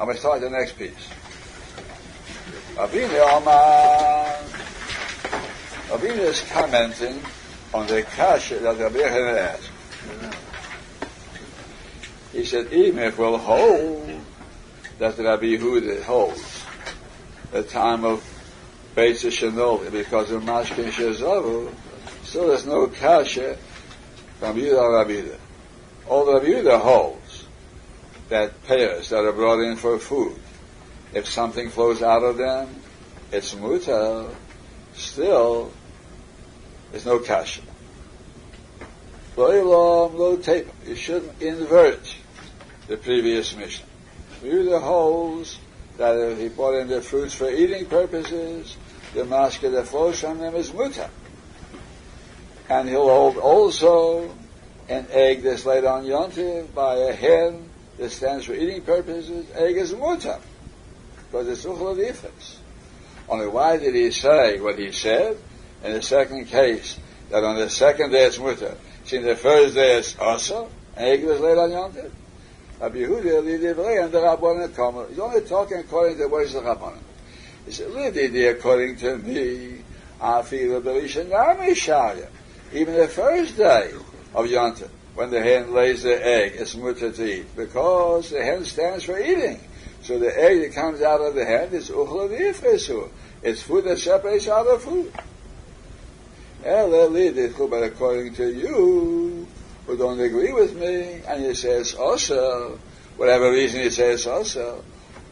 I'm going to start the next piece. Ravina Amar. Ravina is commenting on the kasha that Rabbi Yochanan asked. He said, even if we'll hold that Rabbi Yehuda holds the time of Beis Shanoli because of Mashkin Shezavu, so there's no kasha from Yehuda Rabbi Yehuda. All Rabbi Yehuda holds that payers that are brought in for food, if something flows out of them, it's mutar. Still, there's no kasha. Lo lo tape. You shouldn't invert the previous Mishna. the holds that if he brought in the fruits for eating purposes, the maska that flows from them is muta. And he'll hold also an egg that's laid on yontiv by a hen that stands for eating purposes. Egg is muta because it's uchla ifas. Only why did he say what he said? In the second case, that on the second day it's muta. since the first day it's also, an egg was laid on yontiv. Rabbi Yehuda, Lidivrei, and the Rabbanan Kamer. He's only talking according to what is the Rabbanan. He said, Lididi, according to me, Afi Liberation Yami Even the first day of Yontif, when the hen lays the egg, it's mutter to eat, because the hen stands for eating. So the egg that comes out of the hen is uchla v'ifresu. It's food that separates other food. But according to you, who don't agree with me, and he says also, whatever reason he says also,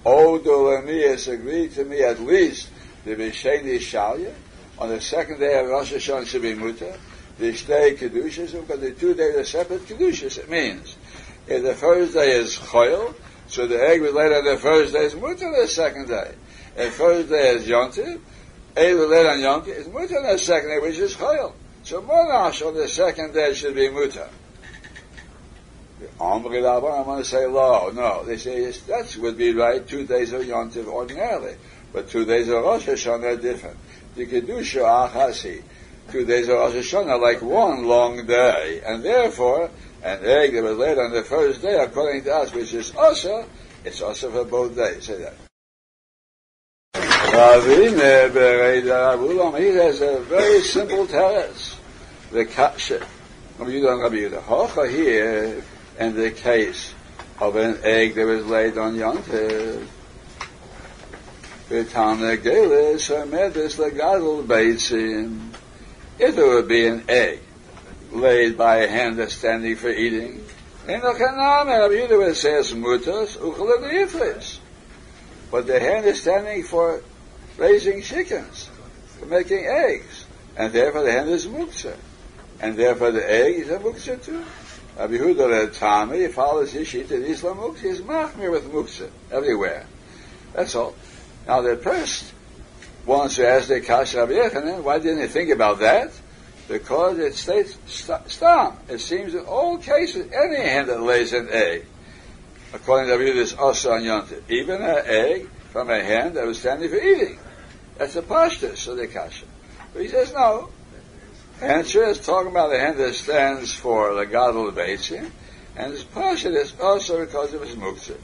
Odolemias agreed to me at least the Visheni Shalya, on the second day of Rosh Hashanah should be muta, the day Kedushas, because the two days are separate Kedushas. It means, if the first day is Choyel, so the egg was laid on the first day is muta the second day. If first day is Yontiv, egg was laid on Yontiv, it's muta the second day, which is Choyel. So Monash on the second day should be muta. I want to say law. No, they say yes, that would be right. Two days of Yontiv ordinarily, but two days of Rosh Hashanah are different. The kedusha achasi, two days of Rosh Hashanah like one long day, and therefore an egg that was laid on the first day, according to us, which is also, it's also for both days. Say that. Eh, he has a very simple teretz. The kasha. Rabbi Yehuda, Rabbi Yehuda. Hocha here in the case of an egg that was laid on Yontiv. V'tana gelis ha'medis legadol beitzim. If there would be an egg laid by a hand that's standing for eating, in the Chanam, Rabbi Yehuda says mutas uchel But the hen is standing for raising chickens, for making eggs, and therefore the hand is muktzah, and therefore the egg is a muktzah too. Rabbi Huda Tami, he follows his sheet that Islam Muksa is machmir with Muksa everywhere. That's all. Now the first wants to ask the Kash Rabbi Yochanan, why didn't he think about that? Because it states stop. It seems in all cases, any hen that lays an egg, according to Rabbi Huda, also on Yontif, even an egg from a hen that was standing for eating. That's a pashtus so the Kasha. But he says no. Answer is talking about the hand that stands for the Gadol Beitzim, and this Pasha is also because of his Muktzah.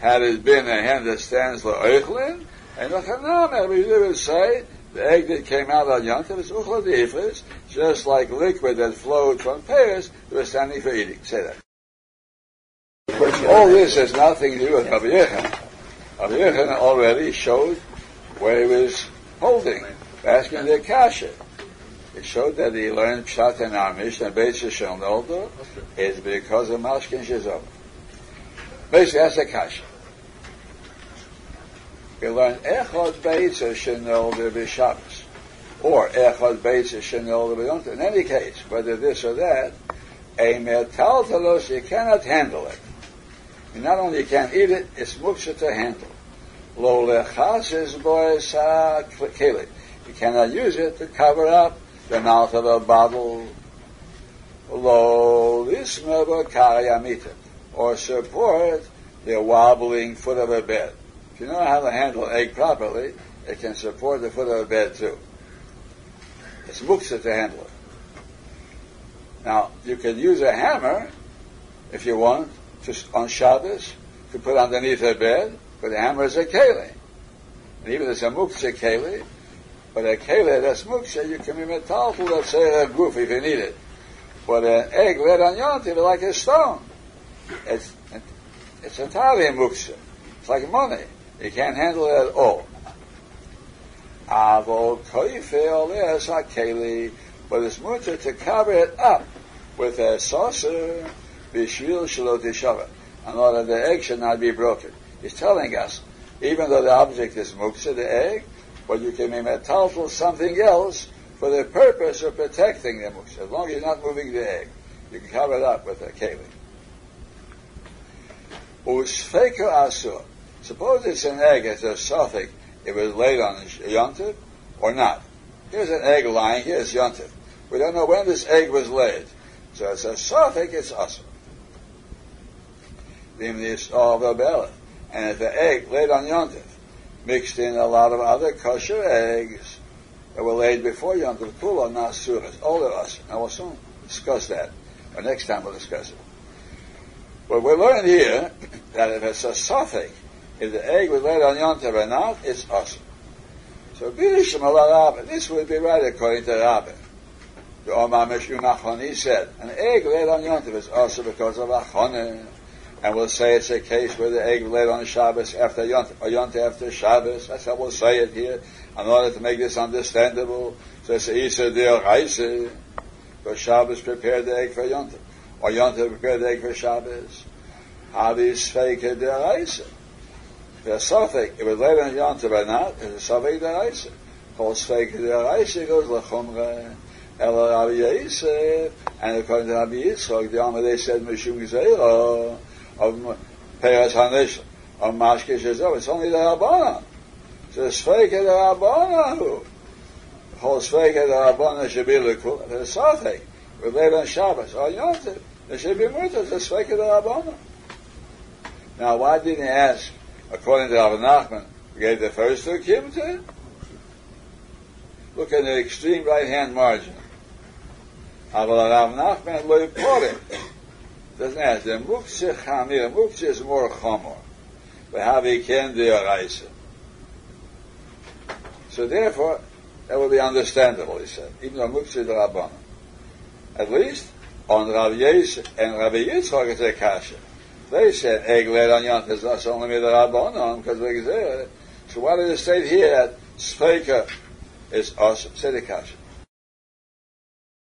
Had it been a hand that stands for Eichlin, and we would say, the egg that came out on Yontav is Uchla Ifris, just like liquid that flowed from pears that was standing for eating. Say that. All this has nothing to do with Rabbi Yechon. Rabbi Yechon already showed where he was holding, asking the Kasha. It showed that he learned Pshat and Amish and Beis Shel Noldo is because of Mashkin Shizov. Basically, that's a He learned Echad Beis Shel Noldo B'Shabbos or Echad Beis Shel Noldo B'Yonta. In any case, whether this or that, a metaltalos, you cannot handle it. You not only you can't eat it, it's muksha to handle. Lo lechas is boys You cannot use it to cover up the mouth of a bottle, lo lisma kariyamita, or support the wobbling foot of a bed. You know how to handle egg properly, it can support the foot of a bed too. It's muksa to handle it. Now, you can use a hammer, if you want, just on Shabbos, to put underneath a bed, but the hammer is a keli. And even it's a muktzah keli, but a keli that's muktzah, you can be metalful, let's say a goof if you need it. But an egg laid on yontif like a stone. It's, it's entirely a muktzah. It's like money. You can't handle it at all. But it's mutter to cover it up with a saucer, bishvil shalot yishava, in order the egg should not be broken. He's telling us, even though the object is muktzah, the egg, but you can make a metalful something else for the purpose of protecting the muktzah. As long as you're not moving the egg, you can cover it up with a keli. Usfeka asur. Suppose it's an egg, it's a suffix, it was laid on a yontif or not. Here's an egg lying, here's yontif. We don't know when this egg was laid. So it's a suffix, it's asur. And if the egg laid on yontif mixed in a lot of other kosher eggs that were laid before yontif, kula not suras, all of us. Now we'll soon discuss that. Or next time we'll discuss it. But we're learning here that if it's a suffix, if the egg was laid on Yontav or not, it's awesome. So Bidishim Allah this would be right according to Rabbi. The Omar Meshu Nachoni said, an egg laid on Yontav is also because of Achonah. And we'll say it's a case where the egg laid on Shabbos after Yontav, or Yontav after Shabbos. That's how we'll say it here, in order to make this understandable. So it's Isa Deal Raisa, because Shabbos prepared the egg for Yontav, or Yontav prepared the egg for Shabbos. Havis Fake Deraisa. The suffix, it laid on Yontav or not, is a suffix deraisa. Holds fake deraisa goes lechumra. Ela Rabbi Yosef, and according to Rabbi Yitzchak, the Amadei said Mishum Gzeira of uh, um, Peras Hanish of um, Mashke Shezov. It's only the Rabbana. So it's the Rabbana who holds fake the Rabbana should be lekul. The was laid on Shabbos or Yontav. There should be. It's fake the Rabbana. Now, why didn't he ask according to Rav Nachman, gave the first two kibbutz. Look at the extreme right hand margin. Aval Rav Nachman lo yiporim. Doesn't ask. The muktzah chamir. Muktzah is more chamor. But how we can do a So therefore, that would be understandable, he said, even though muktzah is the Rabbana. At least, on Rav Yisrael and Rav Yitzchak it's a kasha. They said egg laid on Yontas, that's only me the Rabbanon, because we there. So why does it say here that Speaker is us Sedekash?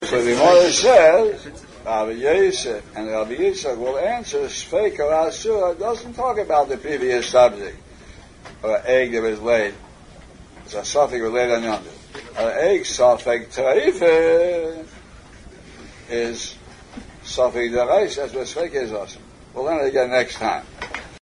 So the mother says, Rabbi Yosef and Rabbi Yitzchak will answer Speaker Asura doesn't talk about the previous subject, or egg that was laid. It's a suffix laid on Yontas. An egg suffix Taife is suffix rice, that's what Speaker is awesome. We'll it again next time.